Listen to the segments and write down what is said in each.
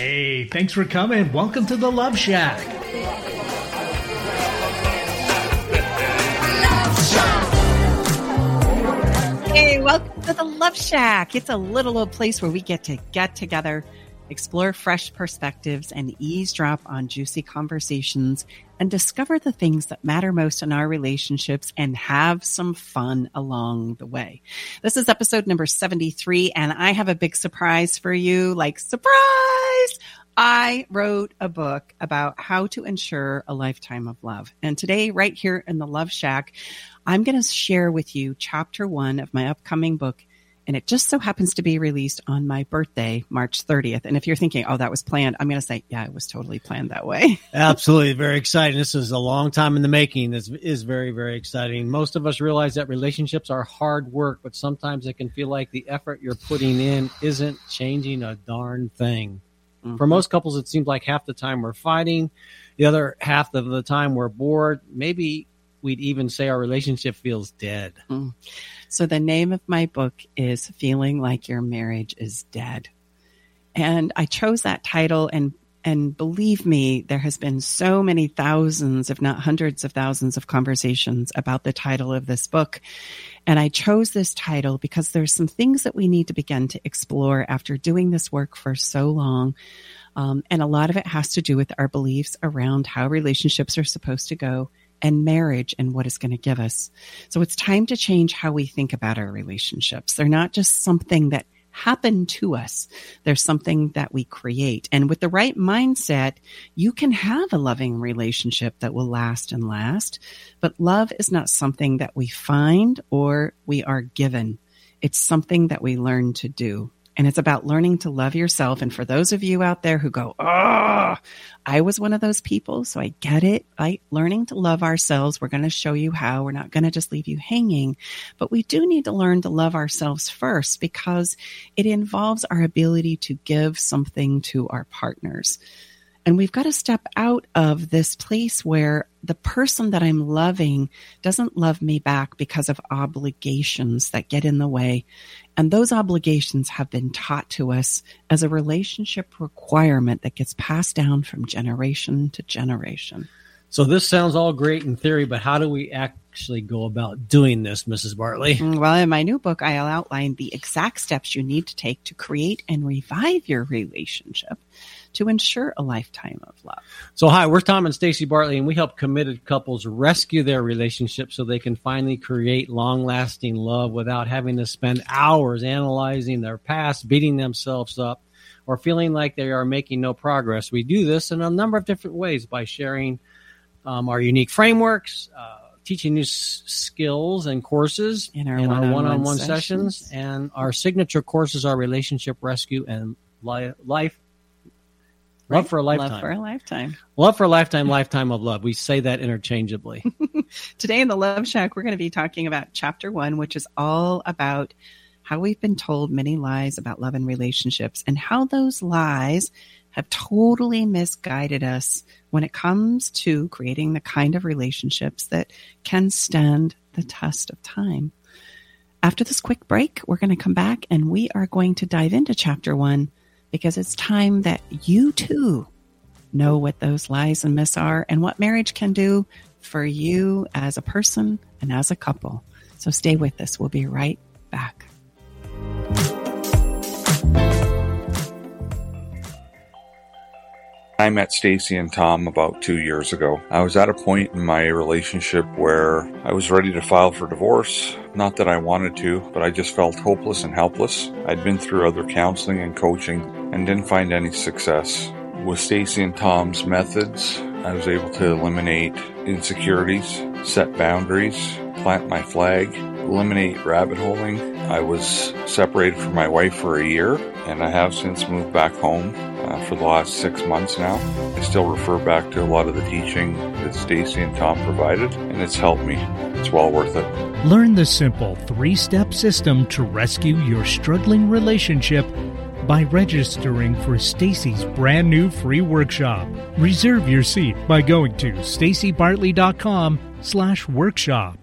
Hey, thanks for coming. Welcome to the Love Shack. Hey, welcome to the Love Shack. It's a little old place where we get to get together, explore fresh perspectives, and eavesdrop on juicy conversations and discover the things that matter most in our relationships and have some fun along the way. This is episode number 73, and I have a big surprise for you. Like, surprise! I wrote a book about how to ensure a lifetime of love. And today, right here in the Love Shack, I'm going to share with you chapter one of my upcoming book. And it just so happens to be released on my birthday, March 30th. And if you're thinking, oh, that was planned, I'm going to say, yeah, it was totally planned that way. Absolutely. Very exciting. This is a long time in the making. This is very, very exciting. Most of us realize that relationships are hard work, but sometimes it can feel like the effort you're putting in isn't changing a darn thing. Mm-hmm. For most couples, it seems like half the time we're fighting, the other half of the time we're bored. Maybe we'd even say our relationship feels dead. Mm. So the name of my book is Feeling Like Your Marriage is Dead. And I chose that title and and believe me, there has been so many thousands, if not hundreds of thousands of conversations about the title of this book. And I chose this title because there's some things that we need to begin to explore after doing this work for so long. Um, and a lot of it has to do with our beliefs around how relationships are supposed to go and marriage and what it's going to give us. So it's time to change how we think about our relationships. They're not just something that happen to us. There's something that we create. And with the right mindset, you can have a loving relationship that will last and last. But love is not something that we find or we are given. It's something that we learn to do. And it's about learning to love yourself. And for those of you out there who go, oh, I was one of those people, so I get it. Right? Learning to love ourselves. We're going to show you how. We're not going to just leave you hanging, but we do need to learn to love ourselves first because it involves our ability to give something to our partners. And we've got to step out of this place where the person that I'm loving doesn't love me back because of obligations that get in the way. And those obligations have been taught to us as a relationship requirement that gets passed down from generation to generation. So this sounds all great in theory, but how do we actually go about doing this, Mrs. Bartley? Mm, well, in my new book, I'll outline the exact steps you need to take to create and revive your relationship to ensure a lifetime of love. So, hi, we're Tom and Stacy Bartley, and we help committed couples rescue their relationship so they can finally create long lasting love without having to spend hours analyzing their past, beating themselves up, or feeling like they are making no progress. We do this in a number of different ways by sharing um, our unique frameworks. Uh, teaching new s- skills and courses in our, in one-on-one, one-on-one sessions. sessions. and our signature courses are relationship rescue and li- life Love for a lifetime. Love for a lifetime. Love for a lifetime, lifetime of love. We say that interchangeably. Today in the Love Shack, we're going to be talking about chapter one, which is all about how we've been told many lies about love and relationships and how those lies have totally misguided us when it comes to creating the kind of relationships that can stand the test of time. After this quick break, we're going to come back and we are going to dive into chapter one because it's time that you too know what those lies and myths are and what marriage can do for you as a person and as a couple. So stay with us. We'll be right back. I met Stacy and Tom about two years ago. I was at a point in my relationship where I was ready to file for divorce. Not that I wanted to, but I just felt hopeless and helpless. I'd been through other counseling and coaching and didn't find any success. With Stacy and Tom's methods, I was able to eliminate insecurities, set boundaries, plant my flag, eliminate rabbit holing. I was separated from my wife for a year, and I have since moved back home uh, for the last six months now. I still refer back to a lot of the teaching that Stacy and Tom provided, and it's helped me. It's well worth it. Learn the simple three step system to rescue your struggling relationship by registering for Stacy's brand new free workshop. Reserve your seat by going to stacybartley.com slash workshop.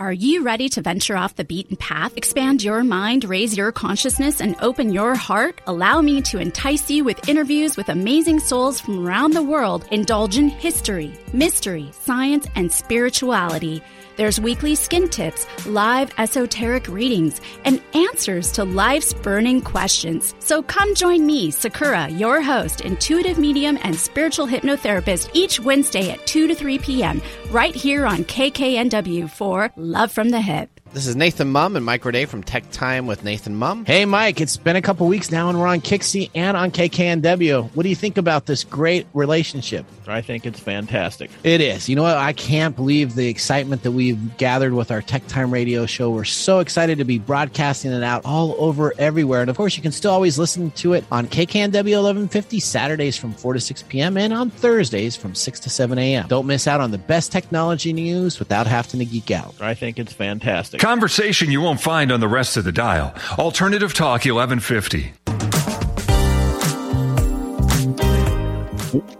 Are you ready to venture off the beaten path, expand your mind, raise your consciousness, and open your heart? Allow me to entice you with interviews with amazing souls from around the world. Indulge in history, mystery, science, and spirituality. There's weekly skin tips, live esoteric readings, and answers to life's burning questions. So come join me, Sakura, your host, intuitive medium, and spiritual hypnotherapist, each Wednesday at 2 to 3 p.m., right here on KKNW for Love from the Hip. This is Nathan Mumm and Mike Roday from Tech Time with Nathan Mumm. Hey, Mike, it's been a couple weeks now, and we're on KIXI and on KKNW. What do you think about this great relationship? I think it's fantastic. It is. You know what? I can't believe the excitement that we've gathered with our Tech Time radio show. We're so excited to be broadcasting it out all over everywhere. And of course, you can still always listen to it on KKNW 1150 Saturdays from 4 to 6 p.m. and on Thursdays from 6 to 7 a.m. Don't miss out on the best technology news without having to geek out. I think it's fantastic. Conversation you won't find on the rest of the dial. Alternative Talk 1150.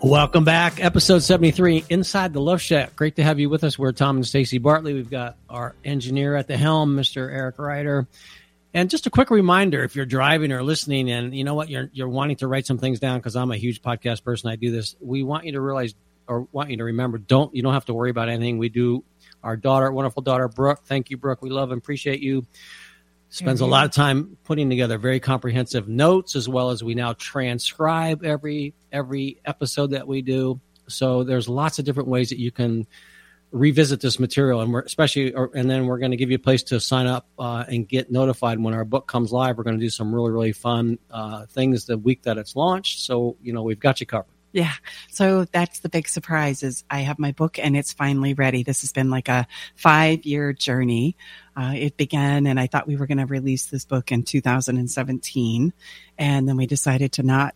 Welcome back, episode 73, Inside the Love Shack. Great to have you with us. We're Tom and Stacy Bartley. We've got our engineer at the helm, Mr. Eric Ryder. And just a quick reminder if you're driving or listening and you know what, you're, you're wanting to write some things down because I'm a huge podcast person, I do this. We want you to realize or want you to remember don't, you don't have to worry about anything. We do our daughter, wonderful daughter, Brooke. Thank you, Brooke. We love and appreciate you. Spends mm-hmm. a lot of time putting together very comprehensive notes, as well as we now transcribe every every episode that we do. So there's lots of different ways that you can revisit this material, and we're especially, or, and then we're going to give you a place to sign up uh, and get notified when our book comes live. We're going to do some really really fun uh, things the week that it's launched. So you know we've got you covered. Yeah. So that's the big surprise is I have my book and it's finally ready. This has been like a five year journey. Uh, it began and I thought we were going to release this book in 2017. And then we decided to not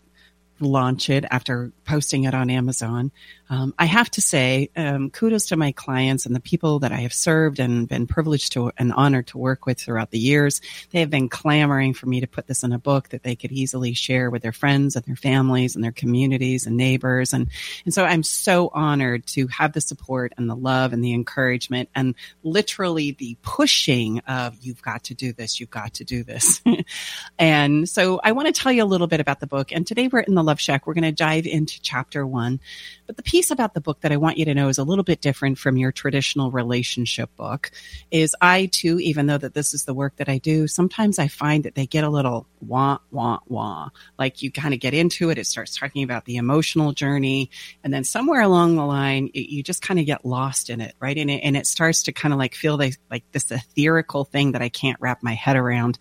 launch it after posting it on Amazon. Um, I have to say, um, kudos to my clients and the people that I have served and been privileged to and honored to work with throughout the years. They have been clamoring for me to put this in a book that they could easily share with their friends and their families and their communities and neighbors. And, and so I'm so honored to have the support and the love and the encouragement and literally the pushing of you've got to do this, you've got to do this. and so I want to tell you a little bit about the book. And today we're in the Love Shack. We're going to dive into chapter one. But the piece about the book that I want you to know is a little bit different from your traditional relationship book. Is I too, even though that this is the work that I do, sometimes I find that they get a little wah wah wah. Like you kind of get into it, it starts talking about the emotional journey, and then somewhere along the line, it, you just kind of get lost in it, right? And it, and it starts to kind of like feel like, like this ethereal thing that I can't wrap my head around.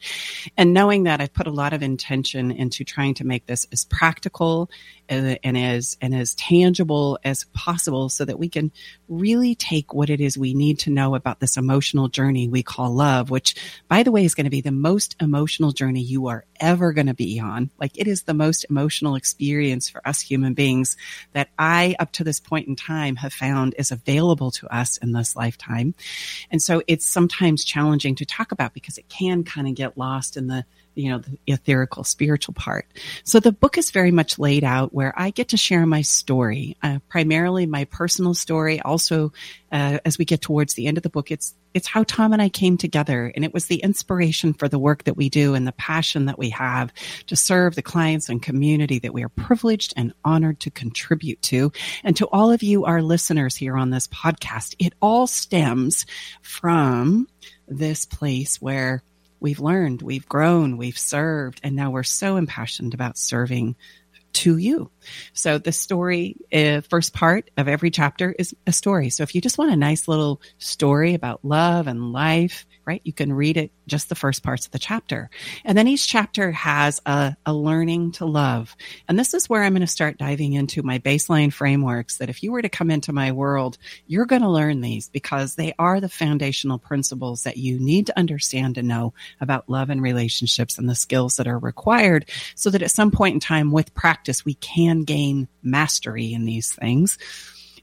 And knowing that, I've put a lot of intention into trying to make this as practical and, as and as tangible as possible so that we can really take what it is we need to know about this emotional journey we call love which by the way is going to be the most emotional journey you are ever going to be on. Like it is the most emotional experience for us human beings that i up to this point in time have found is available to us in this lifetime. And so it's sometimes challenging to talk about because it can kind of get lost in the you know, the etherical spiritual part. So the book is very much laid out where I get to share my story, uh, primarily my personal story. Also, uh, as we get towards the end of the book, it's, it's how Tom and I came together and it was the inspiration for the work that we do and the passion that we have to serve the clients and community that we are privileged and honored to contribute to. And to all of you, our listeners here on this podcast, it all stems from this place where we've learned, we've grown, we've served, and now we're so impassioned about serving to you. So the story, uh, first part of every chapter is a story. So if you just want a nice little story about love and life, right, you can read it just the first parts of the chapter. And then each chapter has a, a learning to love. And this is where I'm going to start diving into my baseline frameworks that if you were to come into my world, you're going to learn these because they are the foundational principles that you need to understand and know about love and relationships and the skills that are required so that at some point in time with practice, we can gain mastery in these things.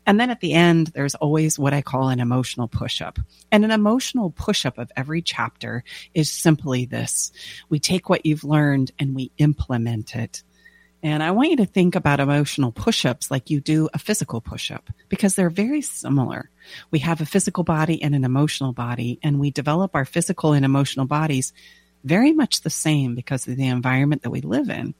And then at the end, there's always what I call an emotional push up. And an emotional push up of every chapter is simply this. We take what you've learned and we implement it. And I want you to think about emotional push ups like you do a physical push up because they're very similar. We have a physical body and an emotional body, and we develop our physical and emotional bodies very much the same because of the environment that we live in.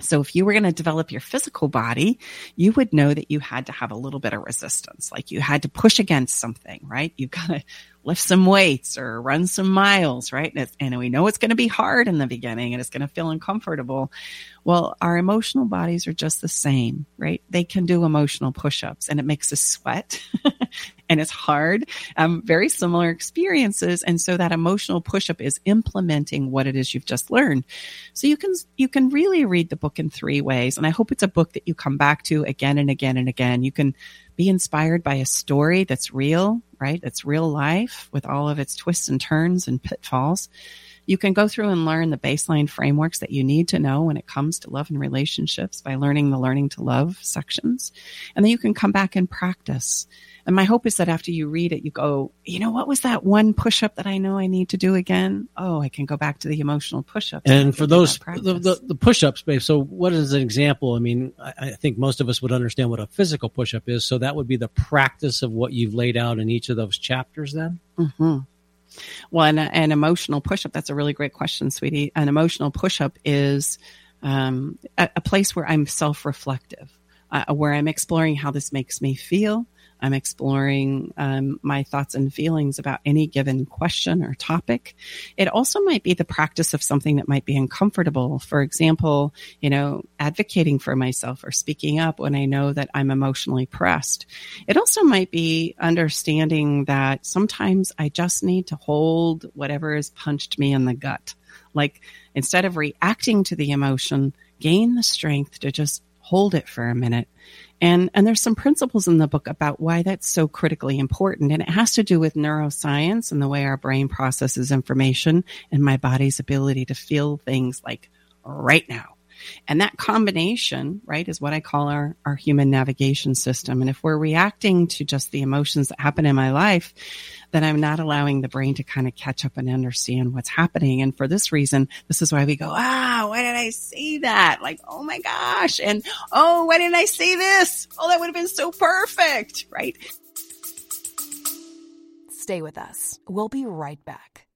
So if you were going to develop your physical body, you would know that you had to have a little bit of resistance, like you had to push against something, right? You've got to lift some weights or run some miles, right? And, and we know it's going to be hard in the beginning and it's going to feel uncomfortable. Well, our emotional bodies are just the same, right? They can do emotional push ups and it makes us sweat and it's hard. Um, very similar experiences. And so that emotional push up is implementing what it is you've just learned. So you can, you can really read the book in three ways. And I hope it's a book that you come back to again and again and again. You can be inspired by a story that's real, right? That's real life with all of its twists and turns and pitfalls. You can go through and learn the baseline frameworks that you need to know when it comes to love and relationships by learning the learning to love sections. And then you can come back and practice and my hope is that after you read it, you go, you know, what was that one push up that I know I need to do again? Oh, I can go back to the emotional push up. And for those, the, the, the push ups, babe. So what is an example? I mean, I, I, think most of us would understand what a physical push up is. So that would be the practice of what you've laid out in each of those chapters then? Mm-hmm. Well, an, an emotional push up, that's a really great question, sweetie. An emotional push up is um, a, a, place where I'm self reflective, uh, where I'm exploring how this makes me feel I'm exploring um, my thoughts and feelings about any given question or topic. It also might be the practice of something that might be uncomfortable. For example, you know, advocating for myself or speaking up when I know that I'm emotionally pressed. It also might be understanding that sometimes I just need to hold whatever has punched me in the gut. Like instead of reacting to the emotion, gain the strength to just hold it for a minute and, and there's some principles in the book about why that's so critically important. And it has to do with neuroscience and the way our brain processes information and my body's ability to feel things like right now. And that combination, right, is what I call our, our human navigation system. And if we're reacting to just the emotions that happen in my life, then I'm not allowing the brain to kind of catch up and understand what's happening. And for this reason, this is why we go, ah, why did I say that? Like, oh my gosh. And oh, why didn't I say this? Oh, that would have been so perfect, right? Stay with us. We'll be right back.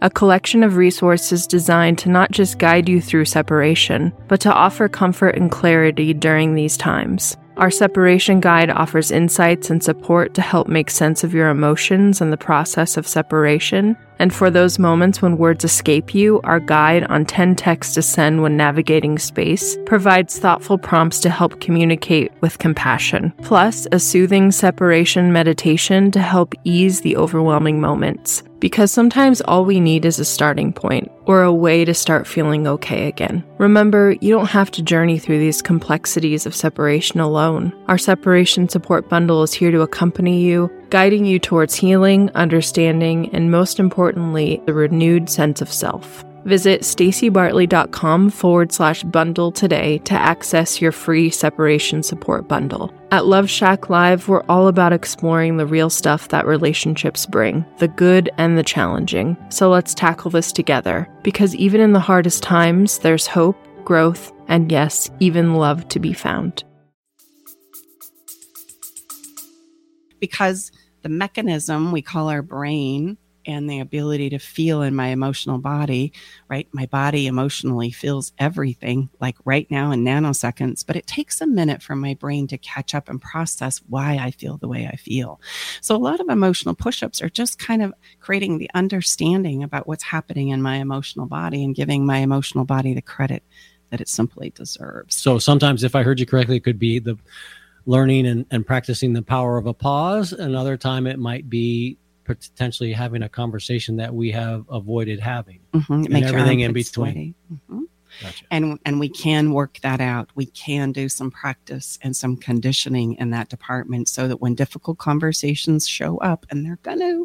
a collection of resources designed to not just guide you through separation, but to offer comfort and clarity during these times. Our separation guide offers insights and support to help make sense of your emotions and the process of separation. And for those moments when words escape you, our guide on 10 texts to send when navigating space provides thoughtful prompts to help communicate with compassion, plus a soothing separation meditation to help ease the overwhelming moments. Because sometimes all we need is a starting point or a way to start feeling okay again. Remember, you don't have to journey through these complexities of separation alone. Our separation support bundle is here to accompany you, guiding you towards healing, understanding, and most importantly, the renewed sense of self. Visit stacybartley.com forward slash bundle today to access your free separation support bundle. At Love Shack Live, we're all about exploring the real stuff that relationships bring, the good and the challenging. So let's tackle this together, because even in the hardest times, there's hope, growth, and yes, even love to be found. Because the mechanism we call our brain and the ability to feel in my emotional body, right? My body emotionally feels everything like right now in nanoseconds, but it takes a minute for my brain to catch up and process why I feel the way I feel. So a lot of emotional push-ups are just kind of creating the understanding about what's happening in my emotional body and giving my emotional body the credit that it simply deserves. So sometimes if I heard you correctly, it could be the learning and, and practicing the power of a pause. Another time it might be potentially having a conversation that we have avoided having mm-hmm. and everything in between. Mm-hmm. Gotcha. And and we can work that out. We can do some practice and some conditioning in that department so that when difficult conversations show up and they're gonna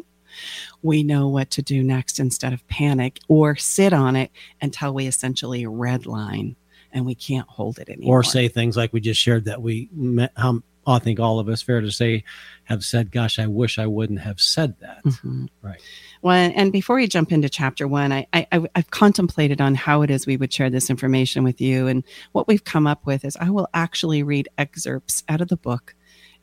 we know what to do next instead of panic or sit on it until we essentially redline and we can't hold it anymore. Or say things like we just shared that we met, um, I think all of us, fair to say, have said, "Gosh, I wish I wouldn't have said that." Mhm. Right. Well, and before we jump into chapter one, I, I, I- I've contemplated on how it is we would share this information with you. And what we've come up with is I will actually read excerpts out of the book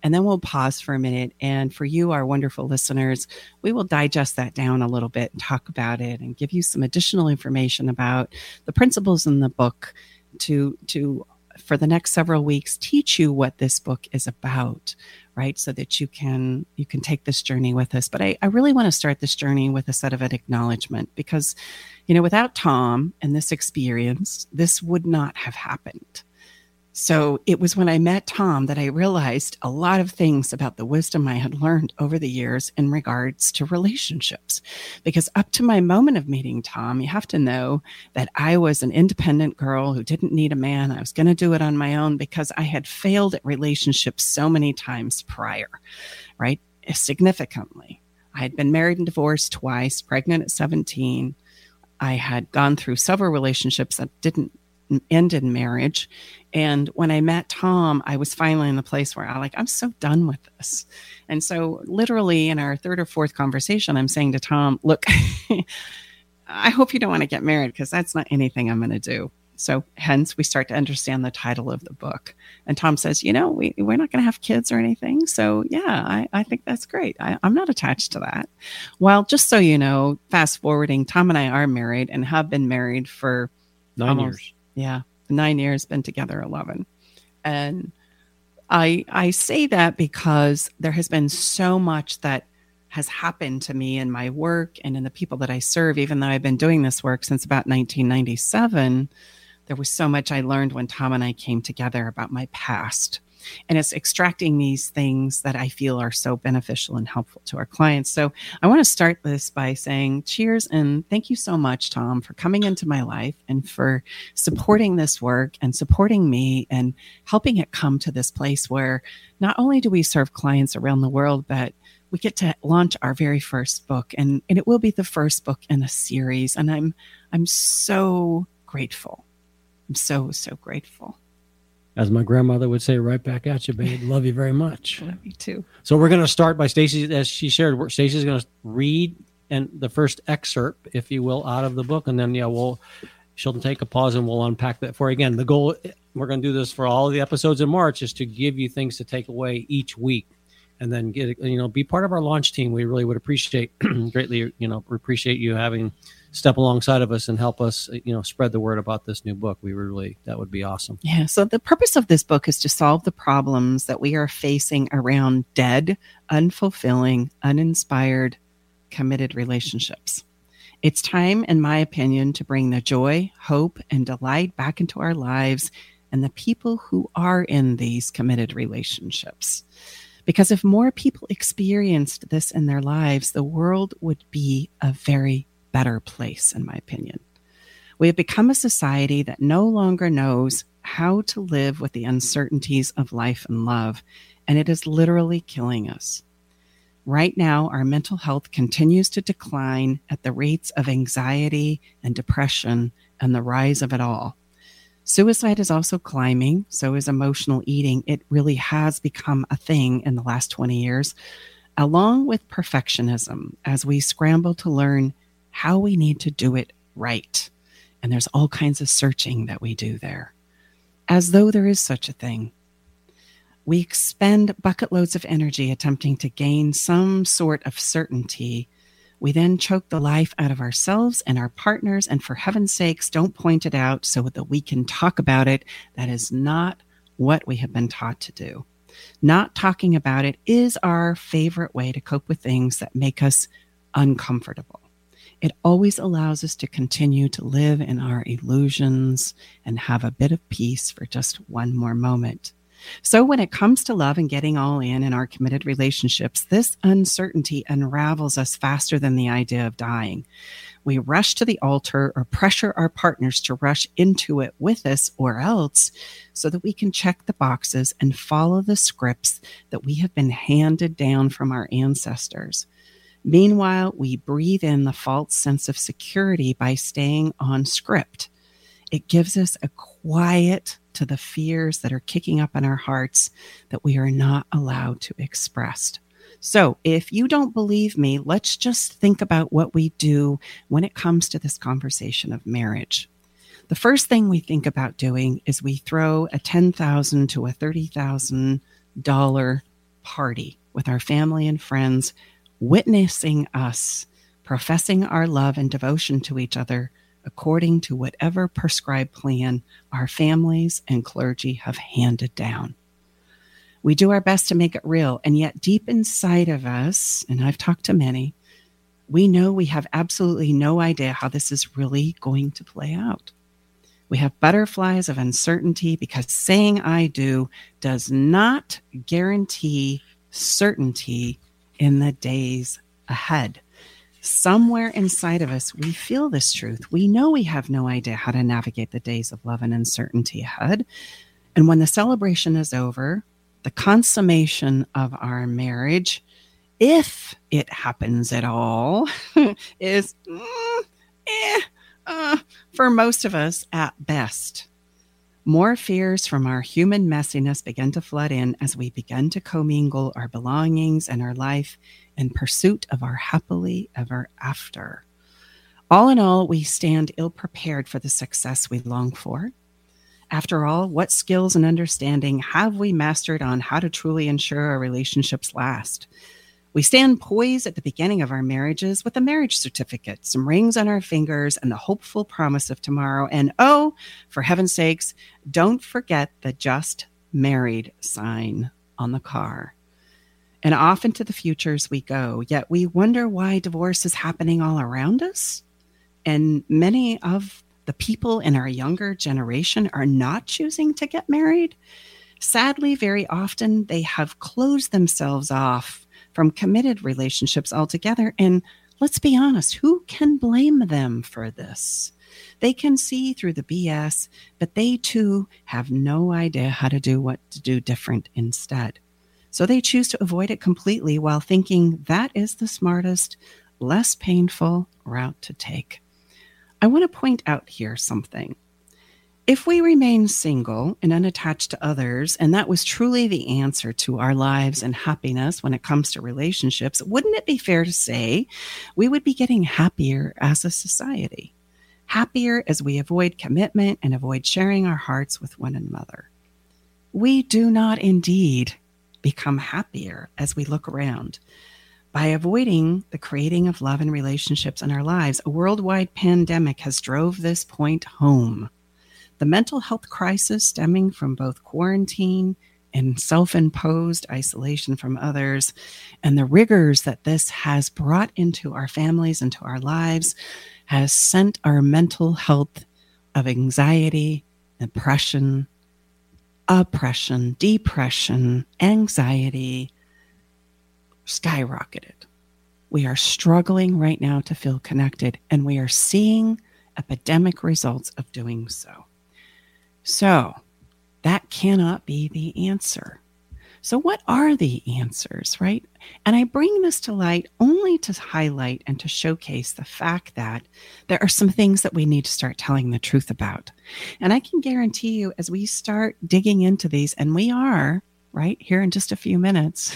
and then we'll pause for a minute. And for you, our wonderful listeners, we will digest that down a little bit and talk about it and give you some additional information about the principles in the book to, to, for the next several weeks, teach you what this book is about right? So that you can you can take this journey with us. But i, I really want to start this journey with a set of an acknowledgement because you know without tom and this experience this would not have happened so it was when I met Tom that I realized a lot of things about the wisdom I had learned over the years in regards to relationships. Because up to my moment of meeting Tom, you have to know that I was an independent girl who didn't need a man. I was going to do it on my own because I had failed at relationships so many times prior, right? Eh, significantly. I had been married and divorced twice, pregnant at 17. I had gone through several relationships that didn't end in marriage. And when I met Tom, I was finally in the place where I like, I'm so done with this. And so literally in our third or fourth conversation, I'm saying to Tom, look, I hope you don't want to get married because that's not anything I'm going to do. So hence we start to understand the title of the book. And Tom says, you know, we, we're not going to have kids or anything. So yeah, I, I think that's great. I, I'm not attached to that. Well, just so you know, fast forwarding, Tom and I are married and have been married for Nine almost- years. Yeah, nine years, been together 11. And I, I say that because there has been so much that has happened to me in my work and in the people that I serve, even though I've been doing this work since about 1997. There was so much I learned when Tom and I came together about my past. And it's extracting these things that I feel are so beneficial and helpful to our clients. So I want to start this by saying cheers and thank you so much, Tom, for coming into my life and for supporting this work and supporting me and helping it come to this place where not only do we serve clients around the world, but we get to launch our very first book and, and it will be the first book in a series. And I'm I'm so grateful. I'm so, so grateful. As my grandmother would say, right back at you, babe. Love you very much. Love you too. So we're going to start by Stacy, as she shared. Stacy's going to read and the first excerpt, if you will, out of the book, and then yeah, we'll she'll take a pause and we'll unpack that for you. again. The goal we're going to do this for all of the episodes in March is to give you things to take away each week, and then get you know be part of our launch team. We really would appreciate greatly you know appreciate you having step alongside of us and help us uh, you know spread the word about this new book. We really that would be awesome. Yeah. So the purpose of this book is to solve the problems that we are facing around dead, unfulfilling, uninspired, committed relationships. It's time, in my opinion, to bring the joy, hope, and delight back into our lives and the people who are in these committed relationships. Because if more people experienced this in their lives, the world would be a very better place, in my opinion. We have become a society that no longer knows how to live with the uncertainties of life and love, and it is literally killing us. Right now, our mental health continues to decline at the rates of anxiety and depression and the rise of it all. Suicide is also climbing, so is emotional eating. It really has become a thing in the last 20 years, along with perfectionism, as we scramble to learn how we need to do it right. And there's all kinds of searching that we do there, as though there is such a thing. We expend bucket loads of energy attempting to gain some sort of certainty. We then choke the life out of ourselves and our partners, and for heaven's sakes, don't point it out so that we can talk about it. That is not what we have been taught to do. Not talking about it is our favorite way to cope with things that make us uncomfortable. It always allows us to continue to live in our illusions and have a bit of peace for just one more moment. So, when it comes to love and getting all in in our committed relationships, this uncertainty unravels us faster than the idea of dying. we rush to the altar or pressure our partners to rush into it with us or else so that we can check the boxes and follow the scripts that we have been handed down from our ancestors. Meanwhile, we breathe in the false sense of security by staying on script. It gives us a quiet to the fears that are kicking up in our hearts that we are not allowed to express. So, if you don't believe me, let's just think about what we do when it comes to this conversation of marriage. The first thing we think about doing is we throw a 10,000 to a $30,000 party with our family and friends, witnessing us professing our love and devotion to each other according to whatever prescribed plan our families and clergy have handed down. We do our best to make it real. And yet, deep inside of us, and I've talked to many, we know we have absolutely no idea how this is really going to play out. We have butterflies of uncertainty because saying I do does not guarantee certainty in the days ahead. Somewhere inside of us, we feel this truth. We know we have no idea how to navigate the days of love and uncertainty ahead. And when the celebration is over, the consummation of our marriage, if it happens at all, is mm, eh, uh, for most of us at best. More fears from our human messiness begin to flood in as we begin to commingle our belongings and our life in pursuit of our happily ever after. All in all, we stand ill prepared for the success we long for. After all, what skills and understanding have we mastered on how to truly ensure our relationships last? We stand poised at the beginning of our marriages with a marriage certificate, some rings on our fingers, and the hopeful promise of tomorrow. And oh, for heaven's sakes, don't forget the just married sign on the car. And off into the futures we go, yet we wonder why divorce is happening all around us. And many of the people in our younger generation are not choosing to get married. Sadly, very often they have closed themselves off from committed relationships altogether. And let's be honest, who can blame them for this? They can see through the BS, but they too have no idea how to do what to do different instead. So they choose to avoid it completely while thinking that is the smartest, less painful route to take. I want to point out here something. If we remain single and unattached to others, and that was truly the answer to our lives and happiness when it comes to relationships, wouldn't it be fair to say we would be getting happier as a society? Happier as we avoid commitment and avoid sharing our hearts with one another. We do not indeed become happier as we look around. By avoiding the creating of love and relationships in our lives, a worldwide pandemic has drove this point home. The mental health crisis stemming from both quarantine and self imposed isolation from others, and the rigors that this has brought into our families, into our lives, has sent our mental health of anxiety, depression, oppression, depression, anxiety skyrocketed. We are struggling right now to feel connected, and we are seeing epidemic results of doing so. So, that cannot be the answer. So, what are the answers, right? And I bring this to light only to highlight and to showcase the fact that there are some things that we need to start telling the truth about. And I can guarantee you, as we start digging into these, and we are right here in just a few minutes,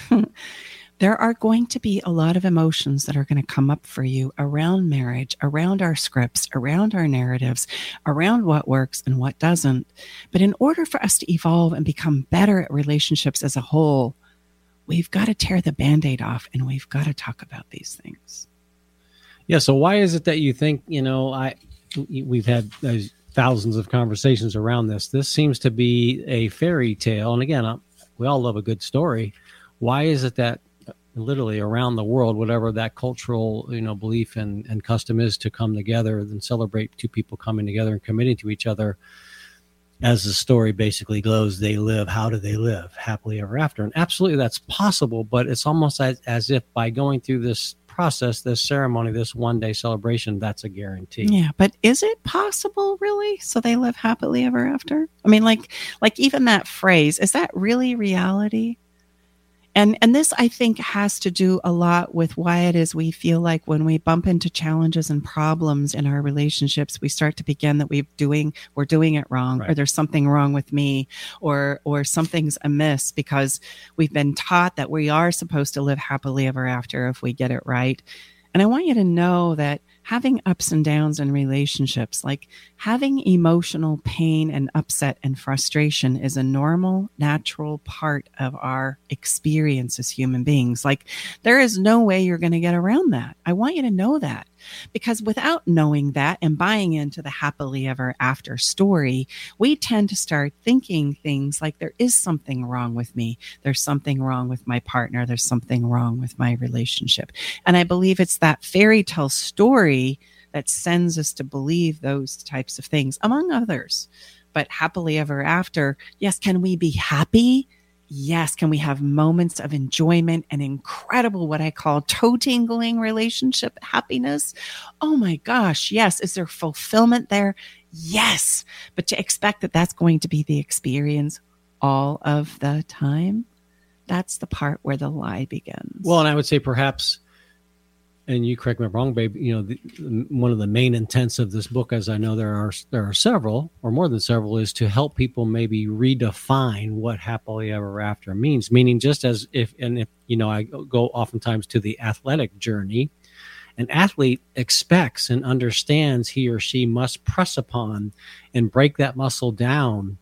there are going to be a lot of emotions that are going to come up for you around marriage, around our scripts, around our narratives, around what works and what doesn't. But in order for us to evolve and become better at relationships as a whole, we've got to tear the band aid off and we've got to talk about these things. Yeah. So, why is it that you think, you know, I, we've had uh, thousands of conversations around this. This seems to be a fairy tale. And again, uh, we all love a good story. Why is it that literally around the world, whatever that cultural you know belief and, and custom is to come together and celebrate two people coming together and committing to each other. As the story basically goes, they live. How do they live? Happily ever after. And absolutely, that's possible. But it's almost as, as if by going through this process, this ceremony, this one day celebration, that's a guarantee. Yeah, but is it possible really? So they live happily ever after? I mean, like, like even that phrase, is that really reality? And and this i think has to do a lot with why it is we feel like when we bump into challenges and problems in our relationships we start to begin that we're doing we're doing it wrong right. or there's something wrong with me or or something's amiss because we've been taught that we are supposed to live happily ever after if we get it right and i want you to know that having ups and downs in relationships, like having emotional pain and upset and frustration is a normal, natural part of our experience as human beings. Like there is no way you're going to get around that. I want you to know that. Because without knowing that and buying into the happily ever after story, we tend to start thinking things like there is something wrong with me. There's something wrong with my partner. There's something wrong with my relationship. And I believe it's that fairy tale story that sends us to believe those types of things, among others. But happily ever after, yes, can we be happy? Yes, can we have moments of enjoyment and incredible, what I call toe tingling relationship happiness? Oh my gosh, yes. Is there fulfillment there? Yes. But to expect that that's going to be the experience all of the time, that's the part where the lie begins. Well, and I would say perhaps and you correct me if I'm wrong, babe. You know, the, one of the main intents of this book, as I know there are there are several or more than several, is to help people maybe redefine what happily ever after means. Meaning, just as if and if you know, I go oftentimes to the athletic journey. An athlete expects and understands he or she must press upon and break that muscle down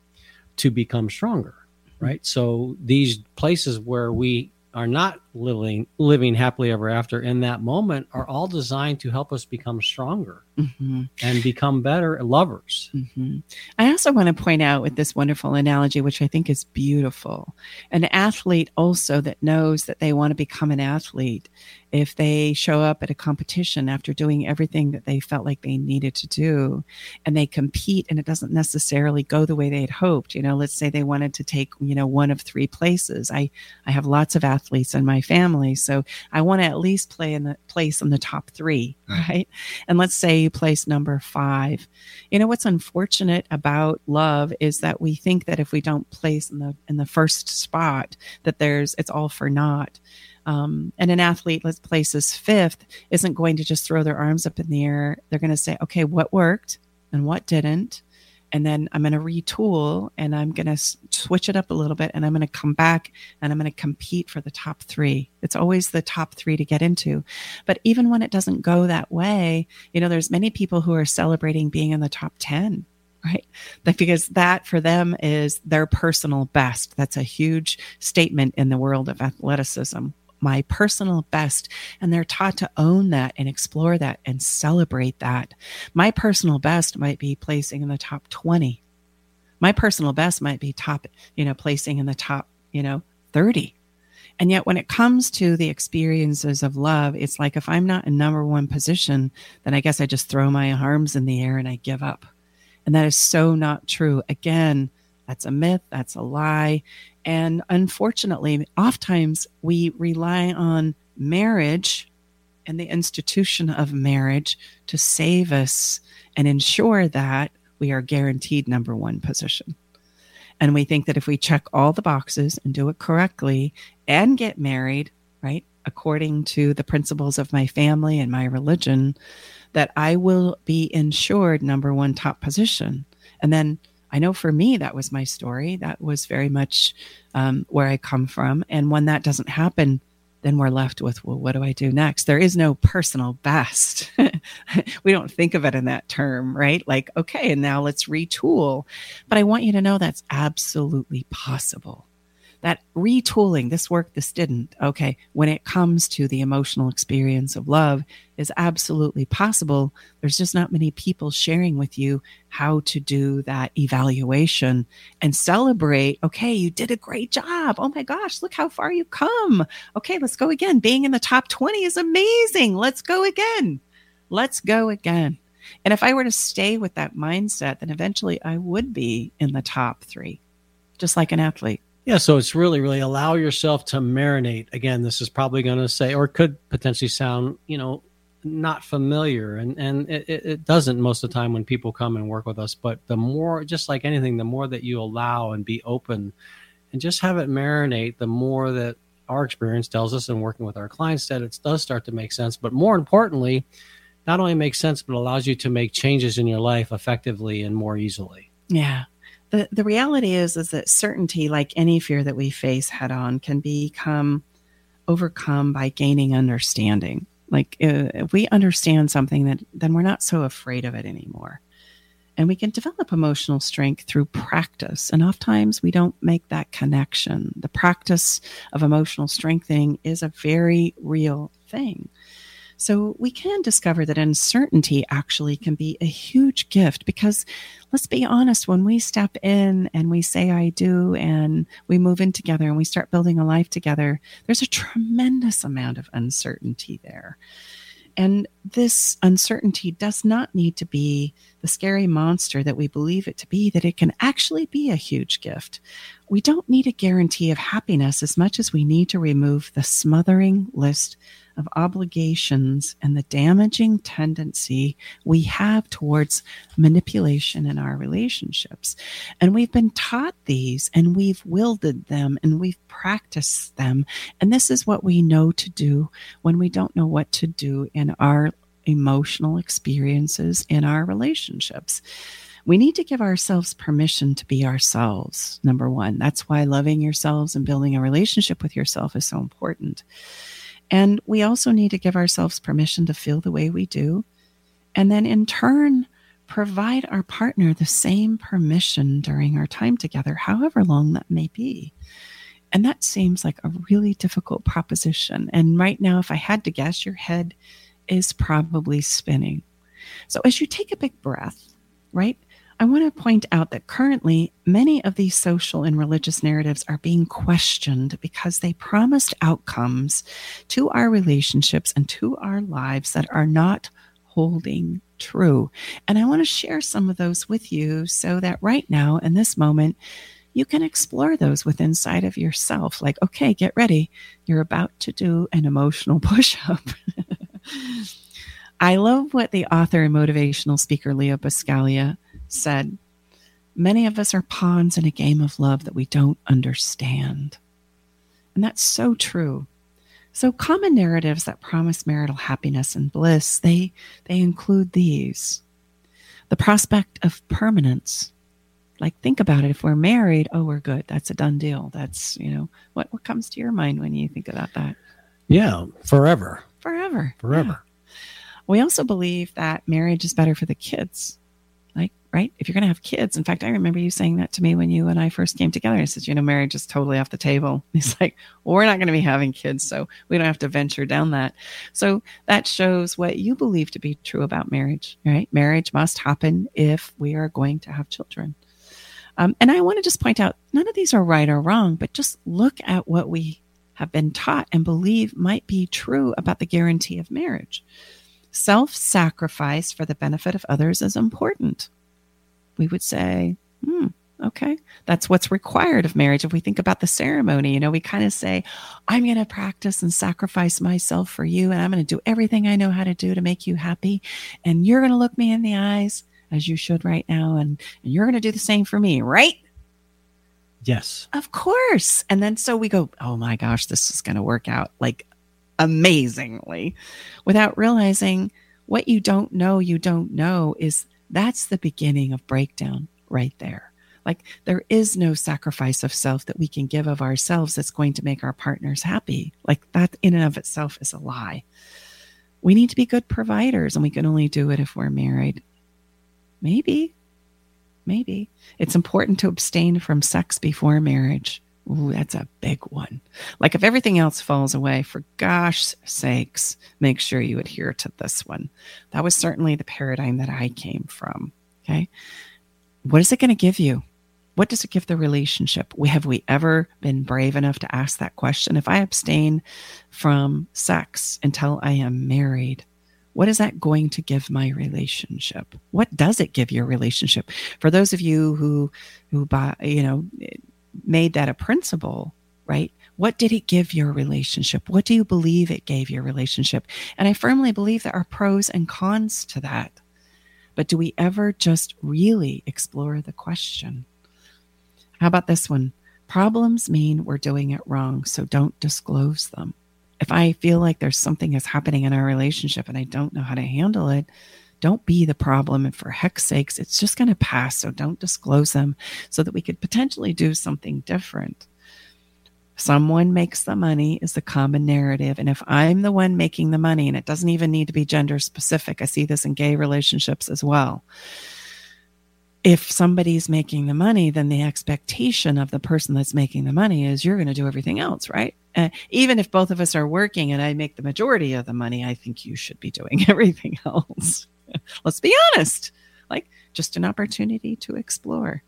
to become stronger, hmm. right? So these places where we are not living living happily ever after in that moment are all designed to help us become stronger mm-hmm. and become better lovers. Mm-hmm. I also want to point out with this wonderful analogy, which I think is beautiful, an athlete also that knows that they want to become an athlete. If they show up at a competition after doing everything that they felt like they needed to do and they compete and it doesn't necessarily go the way they had hoped, you know, let's say they wanted to take, you know, one of three places. I, I have lots of athletes in my family. So I want to at least play in the place in the top three, right? And let's say you place number five. You know what's unfortunate about love is that we think that if we don't place in the in the first spot, that there's it's all for naught. Um, and an athlete, let's places fifth, isn't going to just throw their arms up in the air. They're going to say, okay, what worked and what didn't? And then I'm going to retool and I'm going to switch it up a little bit and I'm going to come back and I'm going to compete for the top three. It's always the top three to get into. But even when it doesn't go that way, you know, there's many people who are celebrating being in the top 10 right? Because that for them is their personal best. That's a huge statement in the world of athleticism my personal best. And they're taught to own that and explore that and celebrate that. My personal best might be placing in the top 20. My personal best might be top, you know, placing in the top, you know, 30. And yet, when it comes to the experiences of love, it's like if I'm not in number one position, then I guess I just throw my arms in the air and I give up. And that is so not true. Again, that's a myth, that's a lie. And unfortunately, oftentimes we rely on marriage and the institution of marriage to save us and ensure that we are guaranteed number one position. And we think that if we check all the boxes and do it correctly and get married, right, according to the principles of my family and my religion, that I will be ensured number one top position. And then I know for me, that was my story. That was very much um, where I come from. And when that doesn't happen, then we're left with, well, what do I do next? There is no personal best. we don't think of it in that term, right? Like, okay, and now let's retool. But I want you to know that's absolutely possible that retooling, this work, this didn't, okay, when it comes to the emotional experience of love is absolutely possible. There's just not many people sharing with you how to do that evaluation and celebrate, okay, you did a great job. Oh my gosh, look how far you come. Okay, let's go again. Being in the top 20 is amazing. Let's go again. Let's go again. And if I were to stay with that mindset, then eventually I would be in the top three, just like an athlete Yeah, so it's really, really allow yourself to marinate. Again, this is probably going to say, or could potentially sound, you know, not familiar, and and it, it doesn't most of the time when people come and work with us. But the more, just like anything, the more that you allow and be open, and just have it marinate, the more that our experience tells us, and working with our clients, that it does start to make sense. But more importantly, not only makes sense, but allows you to make changes in your life effectively and more easily. Yeah the, the reality is is that certainty like any fear that we face head on can become overcome by gaining understanding. Like uh, if we understand something that then we're not so afraid of it anymore. And we can develop emotional strength through practice. And oftentimes we don't make that connection. The practice of emotional strengthening is a very real thing so we can discover that uncertainty actually can be a huge gift because let's be honest, when we step in and we say, I do, and we move in together and we start building a life together, there's a tremendous amount of uncertainty there. And this uncertainty does not need to be the scary monster that we believe it to be, that it can actually be a huge gift. We don't need a guarantee of happiness as much as we need to remove the smothering list of obligations and the damaging tendency we have towards manipulation in our relationships. And we've been taught these and we've wielded them and we've practiced them. And this is what we know to do when we don't know what to do in our emotional experiences in our relationships. We need to give ourselves permission to be ourselves, number one. That's why loving yourselves and building a relationship with yourself is so important. And we also need to give ourselves permission to feel the way we do. And then in turn, provide our partner the same permission during our time together, however long that may be. And that seems like a really difficult proposition. And right now, if I had to guess, your head is probably spinning. So as you take a big breath, right? I want to point out that currently many of these social and religious narratives are being questioned because they promised outcomes to our relationships and to our lives that are not holding true. And I want to share some of those with you so that right now, in this moment, you can explore those with inside of yourself. Like, okay, get ready. You're about to do an emotional push up. I love what the author and motivational speaker Leo Buscaglia said, Many of us are pawns in a game of love that we don't understand. And that's so true. So common narratives that promise marital happiness and bliss, they they include these. The prospect of permanence. Like think about it if we're married, oh we're good. That's a done deal. That's, you know, what what comes to your mind when you think about that? Yeah, forever. Forever. Forever. Yeah. We also believe that marriage is better for the kids Like, right? If you're going to have kids, in fact, I remember you saying that to me when you and I first came together. I said, you know, marriage is totally off the table. He's like, well, we're not going to be having kids, so we don't have to venture down that. So that shows what you believe to be true about marriage, right? Marriage must happen if we are going to have children. Um, and I want to just point out none of these are right or wrong, but just look at what we have been taught and believe might be true about the guarantee of marriage. Self sacrifice for the benefit of others is important we would say, hmm, okay, that's what's required of marriage. If we think about the ceremony, you know, we kind of say, I'm going to practice and sacrifice myself for you, and I'm going to do everything I know how to do to make you happy. And you're going to look me in the eyes as you should right now, and, and you're going to do the same for me, right? Yes. Of course. And then so we go, oh my gosh, this is going to work out like amazingly without realizing what you don't know, you don't know is that's the beginning of breakdown right there. Like there is no sacrifice of self that we can give of ourselves that's going to make our partners happy. Like that in and of itself is a lie. We need to be good providers and we can only do it if we're married. Maybe. Maybe. It's important to abstain from sex before marriage. Ooh, that's a big one. Like if everything else falls away, for gosh sakes, make sure you adhere to this one. That was certainly the paradigm that I came from. Okay. What is it going to give you? What does it give the relationship? We, have we ever been brave enough to ask that question? If I abstain from sex until I am married, what is that going to give my relationship? What does it give your relationship? For those of you who, who buy, you know, made that a principle, right? What did it give your relationship? What do you believe it gave your relationship? And I firmly believe there are pros and cons to that. But do we ever just really explore the question? How about this one? Problems mean we're doing it wrong, so don't disclose them. If I feel like there's something is happening in our relationship and I don't know how to handle it, don't be the problem. And for heck's sakes, it's just going to pass. So don't disclose them so that we could potentially do something different. Someone makes the money is the common narrative. And if I'm the one making the money, and it doesn't even need to be gender specific, I see this in gay relationships as well. If somebody's making the money, then the expectation of the person that's making the money is you're going to do everything else, right? Uh, even if both of us are working and I make the majority of the money, I think you should be doing everything else. Let's be honest. Like just an opportunity to explore.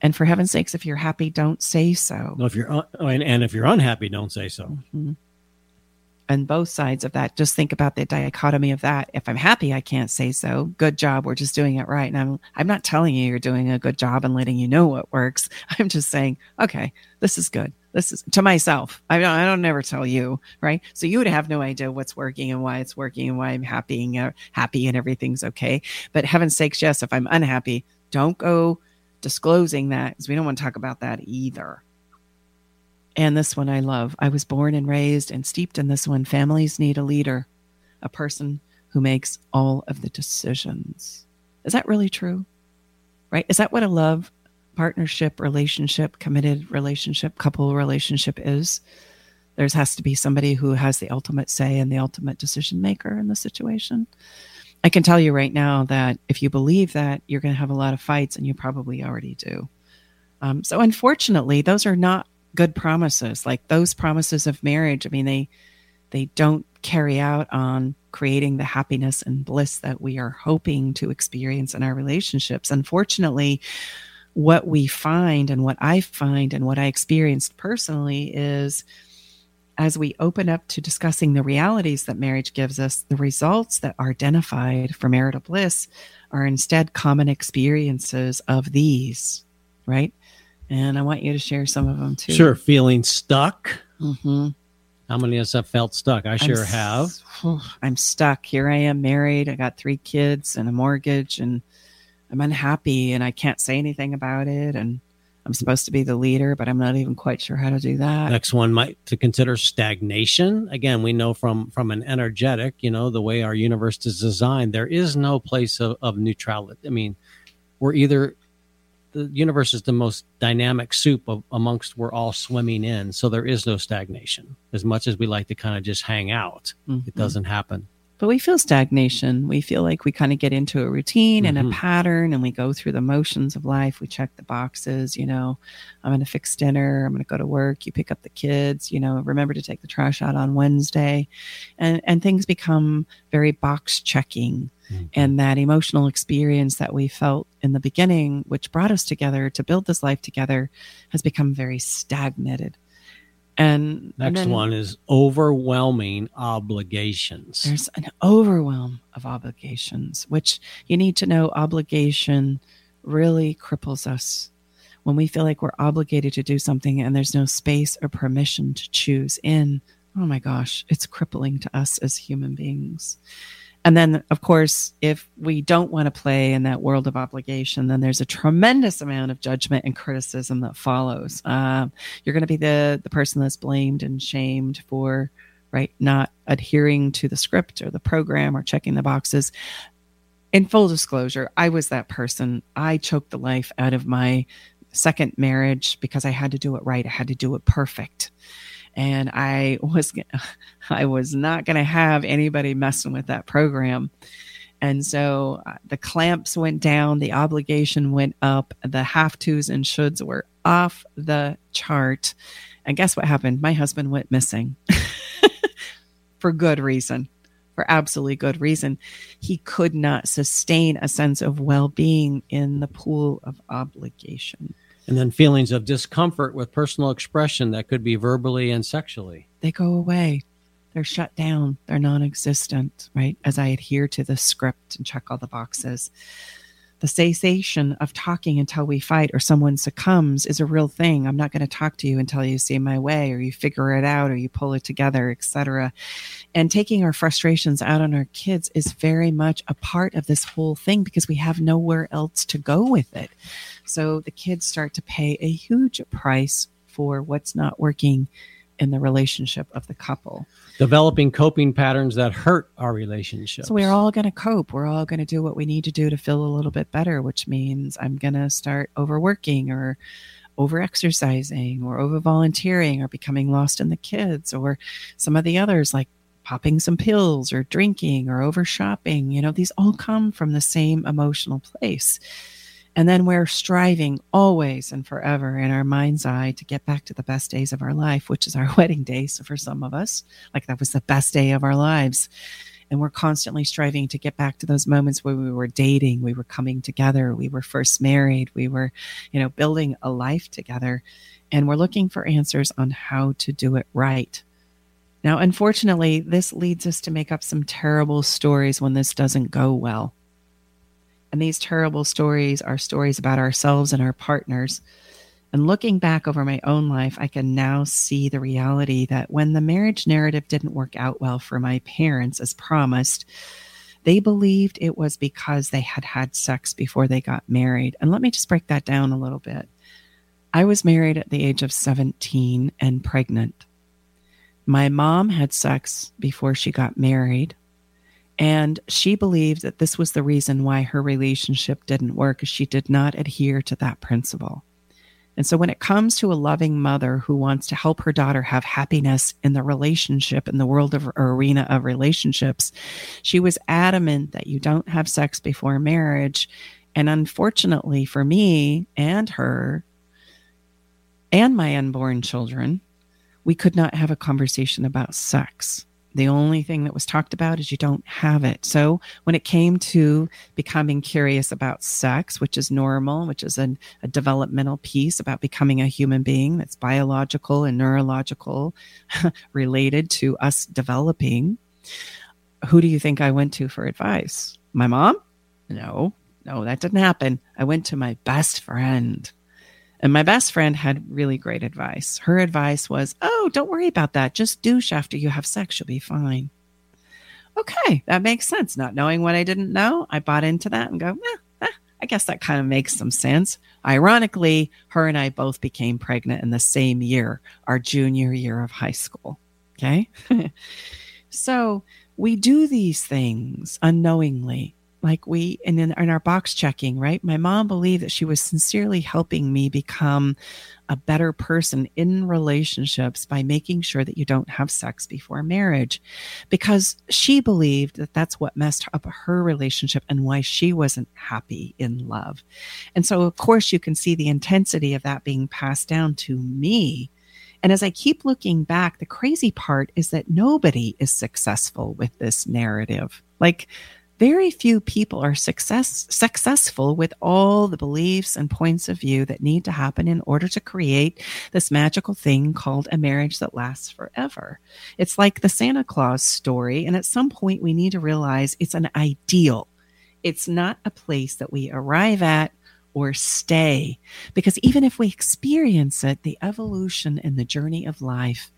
And for heaven's sakes, if you're happy, don't say so. No, if you're un- and, and if you're unhappy, don't say so. Mm-hmm. And both sides of that, just think about the dichotomy of that. If I'm happy, I can't say so. Good job. We're just doing it right. And I'm I'm not telling you you're doing a good job and letting you know what works. I'm just saying, okay, this is good. This is to myself. I don't I don't never tell you, right? So you would have no idea what's working and why it's working and why I'm happy and uh, happy and everything's okay. But heaven's sakes, yes, if I'm unhappy, don't go disclosing that because we don't want to talk about that either. And this one I love. I was born and raised and steeped in this one. Families need a leader, a person who makes all of the decisions. Is that really true? Right? Is that what a love partnership, relationship, committed relationship, couple relationship is? There has to be somebody who has the ultimate say and the ultimate decision maker in the situation. I can tell you right now that if you believe that, you're going to have a lot of fights, and you probably already do. Um, so, unfortunately, those are not good promises. Like those promises of marriage, I mean, they they don't carry out on creating the happiness and bliss that we are hoping to experience in our relationships. Unfortunately, what we find and what I find and what I experienced personally is as we open up to discussing the realities that marriage gives us, the results that are identified for marital bliss are instead common experiences of these, right? And I want you to share some of them too. Sure. Feeling stuck. Mm-hmm. How many of us have felt stuck? I sure I'm, have. I'm stuck. Here I am married. I got three kids and a mortgage, and I'm unhappy, and I can't say anything about it. And I'm supposed to be the leader, but I'm not even quite sure how to do that. Next one might to consider stagnation. Again, we know from from an energetic, you know, the way our universe is designed, there is no place of, of neutrality. I mean, we're either the universe is the most dynamic soup of, amongst we're all swimming in, so there is no stagnation. As much as we like to kind of just hang out, Mhm. it doesn't happen. But we feel stagnation. We feel like we kind of get into a routine and a Mhm. pattern and we go through the motions of life. We check the boxes, you know, I'm going to fix dinner. I'm going to go to work. You pick up the kids, you know, remember to take the trash out on Wednesday. And, and things become very box checking. Mm-hmm. And that emotional experience that we felt in the beginning, which brought us together to build this life together, has become very stagnated. And and Next then- one is overwhelming obligations. there's an overwhelm of obligations, which you need to know obligation really cripples us. When we feel like we're obligated to do something and there's no space or permission to choose in, oh my gosh, it's crippling to us as human beings. And then, of course, if we don't want to play in that world of obligation, then there's a tremendous amount of judgment and criticism that follows. Um, you're going to be the the person that's blamed and shamed for right not adhering to the script or the program or checking the boxes. In full disclosure, I was that person. I choked the life out of my second marriage because I had to do it right. I had to do it perfect and I was I was not going to have anybody messing with that program. And so uh, the clamps went down, the obligation went up, the have tos and shoulds were off the chart. And guess what happened? My husband went missing for good reason, for absolutely good reason. He could not sustain a sense of well being in the pool of obligation. And then feelings of discomfort with personal expression that could be verbally and sexually. they go away. They're shut down. They're non existent, right? As I adhere to the script and check all the boxes. The cessation of talking until we fight or someone succumbs is a real thing. I'm not going to talk to you until you see my way or you figure it out or you pull it together, etc. And taking our frustrations out on our kids is very much a part of this whole thing because we have nowhere else to go with it. So the kids start to pay a huge price for what's not working in the relationship of the couple. Developing coping patterns that hurt our relationship. So we're all going to cope. We're all going to do what we need to do to feel a little bit better, which means I'm going to start overworking or over exercising or over volunteering or becoming lost in the kids or some of the others like popping some pills or drinking or over shopping. You know, these all come from the same emotional place. And then we're striving always and forever in our mind's eye to get back to the best days of our life, which is our wedding day. So for some of us, like that was the best day of our lives. And we're constantly striving to get back to those moments where we were dating, we were coming together, we were first married, we were, you know, building a life together. And we're looking for answers on how to do it right. Now, unfortunately, this leads us to make up some terrible stories when this doesn't go well. And these terrible stories are stories about ourselves and our partners. And looking back over my own life, I can now see the reality that when the marriage narrative didn't work out well for my parents as promised, they believed it was because they had had sex before they got married. And let me just break that down a little bit. I was married at the age of 17 and pregnant. My mom had sex before she got married. And she believed that this was the reason why her relationship didn't work, she did not adhere to that principle. And so, when it comes to a loving mother who wants to help her daughter have happiness in the relationship, in the world of arena of relationships, she was adamant that you don't have sex before marriage. And unfortunately for me and her and my unborn children, we could not have a conversation about sex. The only thing that was talked about is you don't have it. So when it came to becoming curious about sex, which is normal, which is an, a developmental piece about becoming a human being that's biological and neurological related to us developing, who do you think I went to for advice? My mom? No, no, that didn't happen. I went to my best friend. And my best friend had really great advice. Her advice was, Oh, don't worry about that. Just douche after you have sex. You'll be fine. Okay, that makes sense. Not knowing what I didn't know, I bought into that and go, eh, eh, I guess that kind of makes some sense. Ironically, her and I both became pregnant in the same year, our junior year of high school. Okay. so we do these things unknowingly like we and in, in our box checking right? My mom believed that she was sincerely helping me become a better person in relationships by making sure that you don't have sex before marriage because she believed that that's what messed up her relationship and why she wasn't happy in love. And so of course you can see the intensity of that being passed down to me. And as I keep looking back, the crazy part is that nobody is successful with this narrative. Like very few people are success, successful with all the beliefs and points of view that need to happen in order to create this magical thing called a marriage that lasts forever. It's like the Santa Claus story. And at some point, we need to realize it's an ideal. It's not a place that we arrive at or stay. Because even if we experience it, the evolution and the journey of life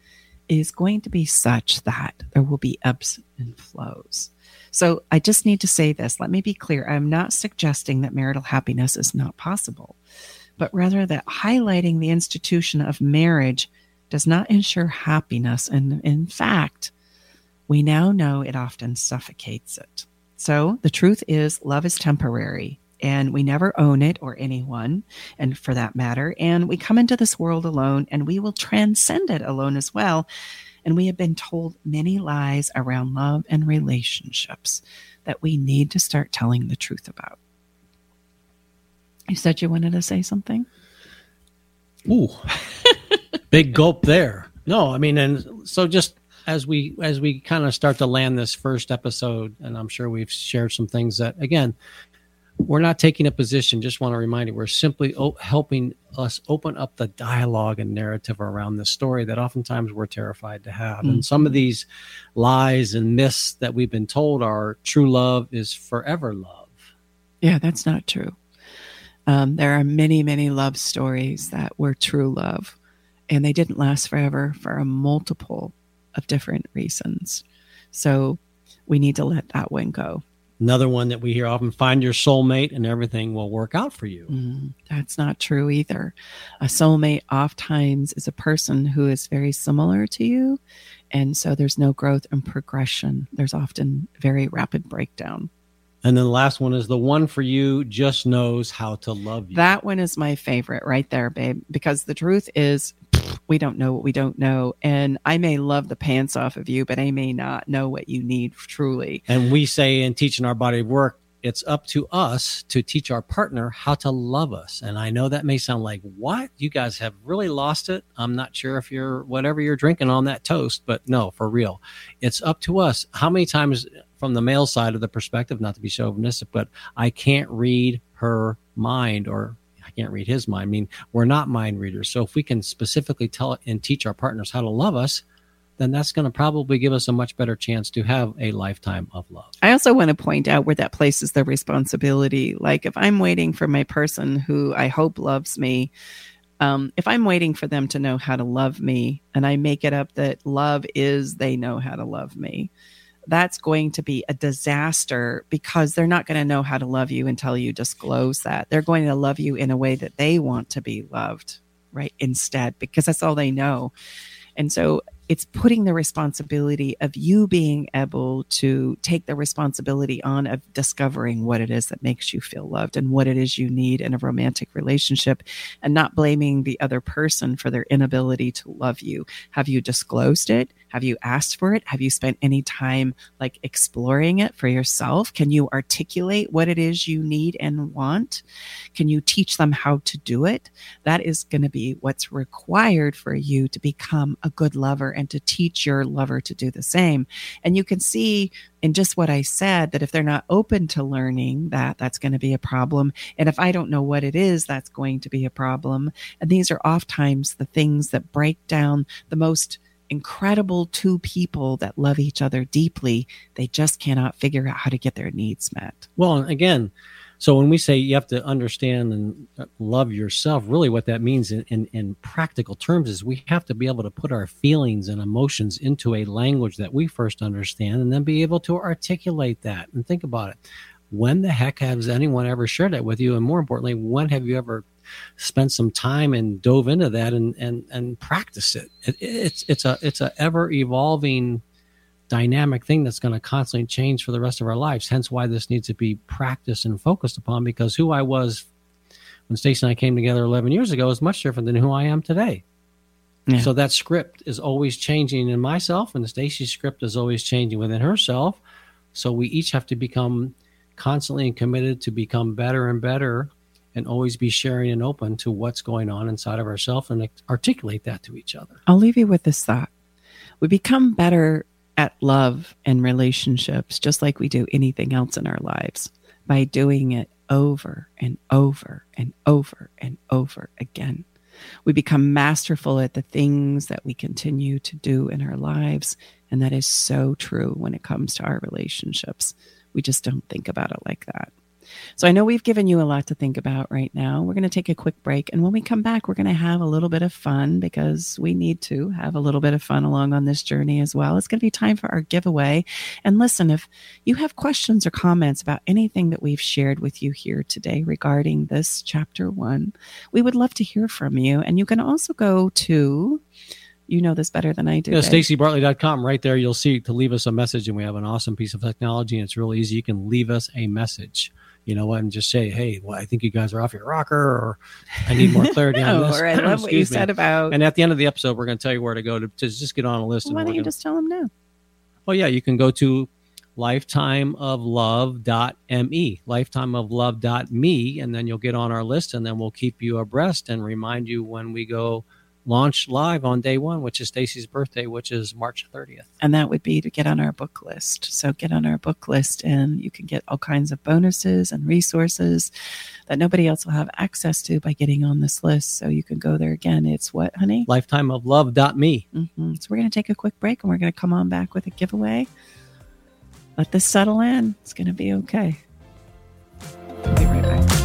is going to be such that there will be ebbs and flows. So I just need to say this. Let me be clear. I'm not suggesting that marital happiness is not possible, but rather that highlighting the institution of marriage does not ensure happiness. And in fact, we now know it often suffocates it. So the truth is, love is temporary and we never own it or anyone, and for that matter. And we come into this world alone and we will transcend it alone as well. And we have been told many lies around love and relationships that we need to start telling the truth about. You said you wanted to say something? Ooh, big gulp there. No, I mean, and so just as we as we kind of start to land this first episode, and I'm sure we've shared some things that again we're not taking a position. Just want to remind you, we're simply oh, helping us open up the dialogue and narrative around this story that oftentimes we're terrified to have. Mm-hmm. And some of these lies and myths that we've been told are true love is forever love. Yeah, that's not true. Um, there are many, many love stories that were true love, and they didn't last forever for a multiple of different reasons. So we need to let that one go. Another one that we hear often find your soulmate and everything will work out for you. Mm, that's not true either. A soulmate oftentimes is a person who is very similar to you. And so there's no growth and progression. There's often very rapid breakdown. And then the last one is the one for you just knows how to love you. That one is my favorite right there, babe, because the truth is we don't know what we don't know. And I may love the pants off of you, but I may not know what you need truly. And we say in teaching our body of work, it's up to us to teach our partner how to love us. And I know that may sound like, what? You guys have really lost it. I'm not sure if you're whatever you're drinking on that toast, but no, for real. It's up to us. How many times from the male side of the perspective, not to be chauvinistic, but I can't read her mind or can't read his mind. I mean, we're not mind readers. So if we can specifically tell and teach our partners how to love us, then that's going to probably give us a much better chance to have a lifetime of love. I also want to point out where that places the responsibility. Like if I'm waiting for my person who I hope loves me, um, if I'm waiting for them to know how to love me and I make it up that love is they know how to love me, that's going to be a disaster because they're not going to know how to love you until you disclose that. They're going to love you in a way that they want to be loved, right? Instead, because that's all they know. And so it's putting the responsibility of you being able to take the responsibility on of discovering what it is that makes you feel loved and what it is you need in a romantic relationship and not blaming the other person for their inability to love you. Have you disclosed it? Have you asked for it? Have you spent any time like exploring it for yourself? Can you articulate what it is you need and want? Can you teach them how to do it? That is going to be what's required for you to become a good lover and to teach your lover to do the same. And you can see in just what I said that if they're not open to learning that, that's going to be a problem. And if I don't know what it is, that's going to be a problem. And these are oftentimes the things that break down the most incredible two people that love each other deeply. They just cannot figure out how to get their needs met. Well, again, so when we say you have to understand and uh, love yourself, really what that means in, in, in, practical terms is we have to be able to put our feelings and emotions into a language that we first understand and then be able to articulate that. And think about it. When the heck has anyone ever shared that with you? And more importantly, when have you ever spent some time and dove into that and and and practice it. it it's it's a it's a ever evolving dynamic thing that's going to constantly change for the rest of our lives. Hence why this needs to be practiced and focused upon because who I was when Stacy and I came together 11 years ago is much different than who I am today. Yeah. So that script is always changing in myself and Stacy's script is always changing within herself. So we each have to become constantly and committed to become better and better and always be sharing and open to what's going on inside of ourselves and articulate that to each other. I'll leave you with this thought. We become better at love and relationships just like we do anything else in our lives by doing it over and over and over and over again. We become masterful at the things that we continue to do in our lives. And that is so true when it comes to our relationships. We just don't think about it like that. So I know we've given you a lot to think about right now. We're going to take a quick break. And when we come back, we're going to have a little bit of fun because we need to have a little bit of fun along on this journey as well. It's going to be time for our giveaway. And listen, if you have questions or comments about anything that we've shared with you here today regarding this chapter one, we would love to hear from you. And you can also go to you know this better than I do. Yeah, StacyBartley.com. Right there, you'll see to leave us a message, and we have an awesome piece of technology, and it's real easy. You can leave us a message you know, and just say, hey, well, I think you guys are off your rocker, or I need more clarity no, on this. Or I love what you me. said about. And at the end of the episode, we're going to tell you where to go to, to just get on a list. Well, why don't you gonna... just tell them now? Well, yeah, you can go to lifetimeoflove.me, lifetimeoflove.me, and then you'll get on our list, and then we'll keep you abreast and remind you when we go launch live on day one, which is Stacy's birthday, which is March 30th. And that would be to get on our book list. So get on our book list and you can get all kinds of bonuses and resources that nobody else will have access to by getting on this list. So you can go there again. It's what, honey? Lifetimeoflove.me. Mm-hmm. So we're going to take a quick break and we're going to come on back with a giveaway. Let this settle in. It's going to be okay. We'll be right back.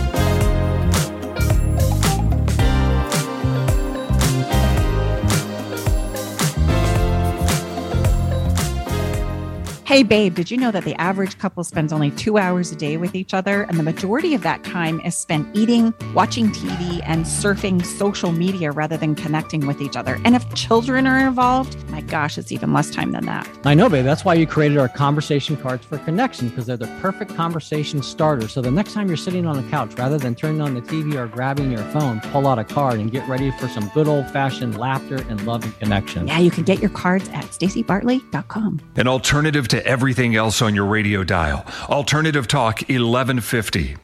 Hey, babe, did you know that the average couple spends only two hours a day with each other? And the majority of that time is spent eating, watching TV, and surfing social media rather than connecting with each other. And if children are involved, my gosh, it's even less time than that. I know, babe. That's why you created our conversation cards for connection because they're the perfect conversation starter. So the next time you're sitting on the couch, rather than turning on the TV or grabbing your phone, pull out a card and get ready for some good old fashioned laughter and love and connection. Yeah, you can get your cards at stacybartley.com. An alternative to everything else on your radio dial. Alternative Talk 1150.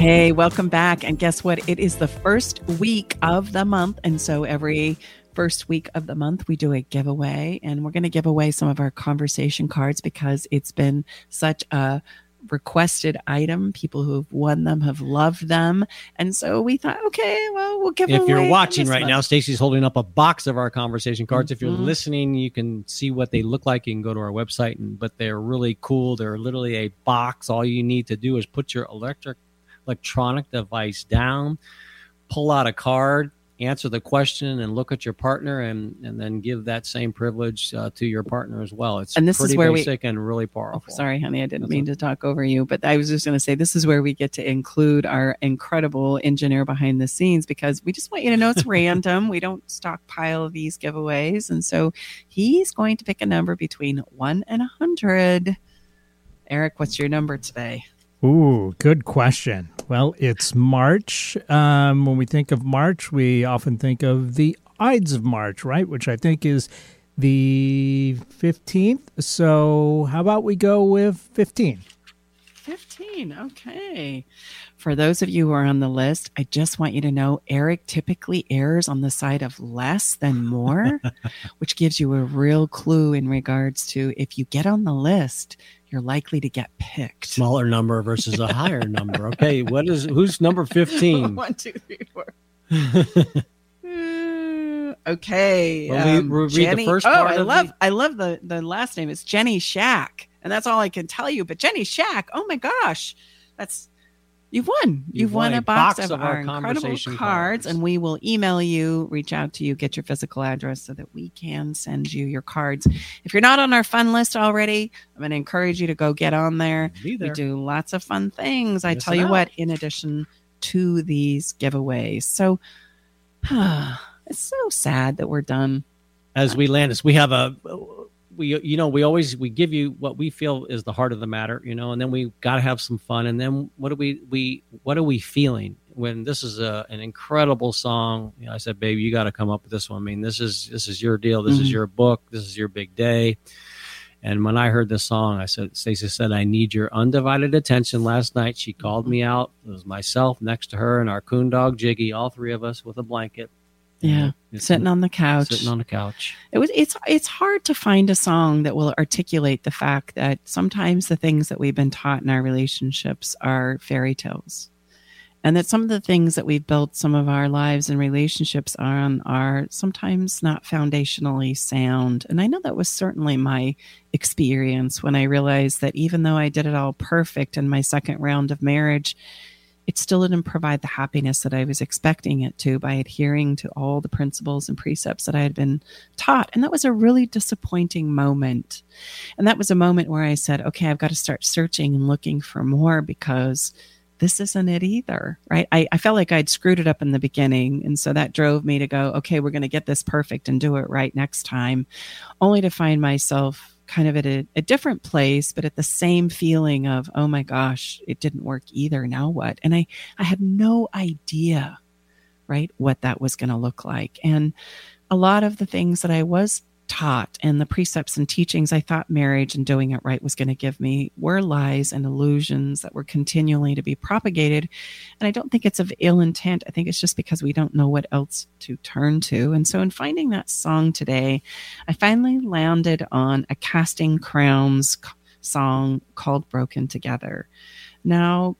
Hey, welcome back. And guess what? It is the first week of the month. And so every first week of the month, we do a giveaway. And we're going to give away some of our conversation cards because it's been such a requested item. People who have won them have loved them. And so we thought, okay, well, we'll give If you're watching right month. now, Stacy's holding up a box of our conversation cards. If you're Mhm. listening, you can see what they look like. You can go to our website, and but they're really cool. They're literally a box. All you need to do is put your electric electronic device down, pull out a card, answer the question, and look at your partner, and and then give that same privilege uh, to your partner as well. It's And this is pretty where we- basic and really powerful. Oh, sorry, honey, I didn't That's mean to talk over you, but I was just going to say this is where we get to include our incredible engineer behind the scenes because we just want you to know it's random. We don't stockpile these giveaways. And so he's going to pick a number between one and a 100. Eric, what's your number today? Ooh, good question. Well, it's March. Um, when we think of March, we often think of the Ides of March, right? Which I think is the 15th. So, how about we go with 15? 15. Okay. For those of you who are on the list, I just want you to know Eric typically errs on the side of less than more, which gives you a real clue in regards to if you get on the list, you're likely to get picked. Smaller number versus a higher number. Okay, what is who's number fifteen? One, two, three, four. Uh, okay. Well, we- um, we'll read the Jenny- first oh, I love the- I love the the last name. It's Jenny Shack, and that's all I can tell you. But Jenny Shack, oh my gosh, that's you've won. You've, won, a box, of, our, incredible cards, cards. and we will email you, reach out to you, get your physical address so that we can send you your cards. If you're not on our fun list already, I'm going to encourage you to go get on there. We do lots of fun things. I tell you what, in addition to these giveaways. So it's so sad that we're done. as we land this we have a we you know we always we give you what we feel is the heart of the matter you know and then we got to have some fun and then what are we we what are we feeling when this is a, an incredible song you know, i said baby you got to come up with this one i mean this is this is your deal this is Mhm. your book this is your big day and when I heard this song, I said, Stacy said, I need your undivided attention. Last night, she called me out. It was myself next to her and our coon dog, Jiggy, all three of us with a blanket. Yeah, sitting on the couch. Sitting on the couch. It was it's it's hard to find a song that will articulate the fact that sometimes the things that we've been taught in our relationships are fairy tales. And that some of the things that we've built some of our lives and relationships on are sometimes not foundationally sound. And I know that was certainly my experience when I realized that even though I did it all perfect in my second round of marriage, it still didn't provide the happiness that I was expecting it to by adhering to all the principles and precepts that I had been taught. And that was a really disappointing moment. And that was a moment where I said, okay, I've got to start searching and looking for more because this isn't it either, right? I, I felt like I'd screwed it up in the beginning. And so that drove me to go, okay, we're going to get this perfect and do it right next time, only to find myself kind of at a, a different place, but at the same feeling of, oh my gosh, it didn't work either. Now what? And I, I had no idea, right, what that was going to look like. And a lot of the things that I was taught and the precepts and teachings I thought marriage and doing it right was going to give me were lies and illusions that were continually to be propagated. And I don't think it's of ill intent. I think it's just because we don't know what else to turn to. And so in finding that song today, I finally landed on a Casting Crowns song called Broken Together. Now,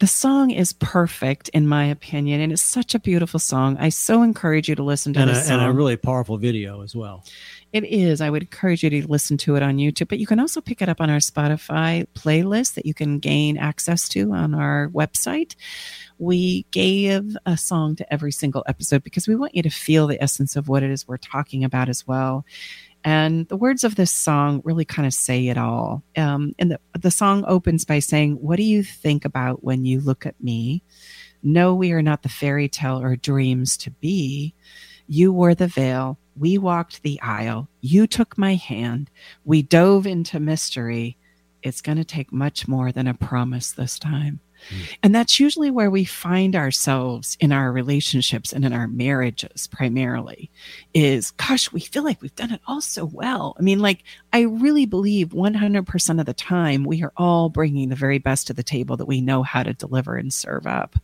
the song is perfect in my opinion, and it's such a beautiful song. I so encourage you to listen to and, this a, song. and a really powerful video as well. It is. I would encourage you to listen to it on YouTube, but you can also pick it up on our Spotify playlist that you can gain access to on our website. We gave a song to every single episode because we want you to feel the essence of what it is we're talking about as well. And the words of this song really kind of say it all. Um, and the, the song opens by saying, What do you think about when you look at me? No, we are not the fairy tale or dreams to be. You wore the veil. We walked the aisle. You took my hand. We dove into mystery. It's going to take much more than a promise this time. Mm. And that's usually where we find ourselves in our relationships and in our marriages primarily is gosh, we feel like we've done it all so well. I mean, like, I really believe 100% of the time we are all bringing the very best to the table that we know how to deliver and serve up.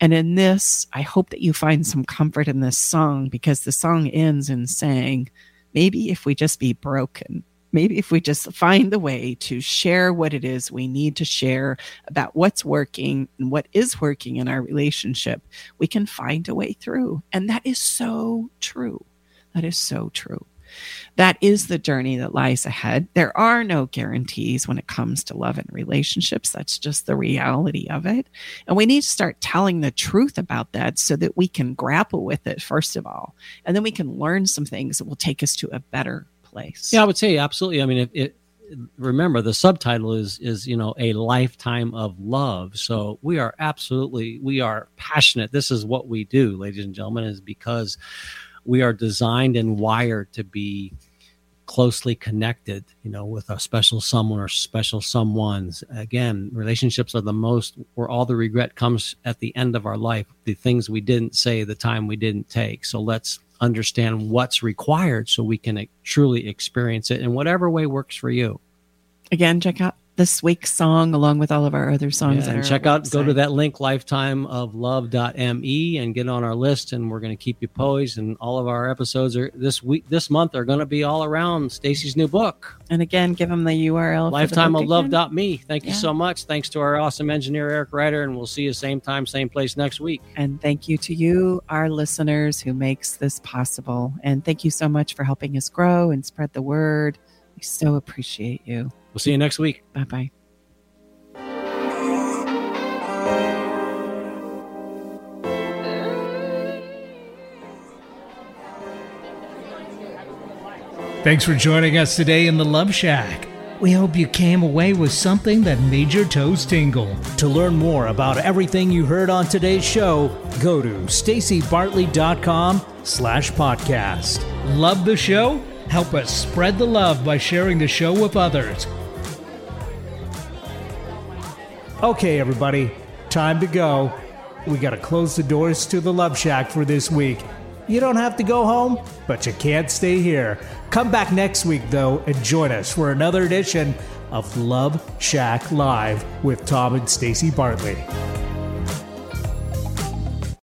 And in this, I hope that you find some comfort in this song because the song ends in saying, maybe if we just be broken, maybe if we just find the way to share what it is we need to share about what's working and what is working in our relationship, we can find a way through. And that is so true. That is so true. That is the journey that lies ahead. There are no guarantees when it comes to love and relationships. That's just the reality of it. And we need to start telling the truth about that so that we can grapple with it, first of all. And then we can learn some things that will take us to a better place. Yeah, I would say absolutely. I mean, it, it remember the subtitle is is you know a lifetime of love. So we are absolutely we are passionate. This is what we do, ladies and gentlemen, is because we are designed and wired to be closely connected, you know, with a special someone or special someones. Again, relationships are the most where all the regret comes at the end of our life, the things we didn't say, the time we didn't take. So let's understand what's required so we can truly experience it in whatever way works for you. Again, check out this week's song along with all of our other songs. Yeah, and check out, go to that link, lifetimeoflove.me, and get on our list. And we're going to keep you poised. And all of our episodes are this week, this month are going to be all around Stacy's new book. And again, give them the URL. Lifetimeoflove.me. Thank you yeah. so much. Thanks to our awesome engineer, Eric Ryder. And we'll see you same time, same place next week. And thank you to you, our listeners, who makes this possible. And thank you so much for helping us grow and spread the word. We so appreciate you. We'll see you next week. Bye bye. Thanks for joining us today in the Love Shack. We hope you came away with something that made your toes tingle. To learn more about everything you heard on today's show, go to stacybartley.com slash podcast. Love the show? Help us spread the love by sharing the show with others. Okay, everybody, time to go. We got to close the doors to the Love Shack for this week. You don't have to go home, but you can't stay here. Come back next week, though, and join us for another edition of Love Shack Live with Tom and Stacy Bartley.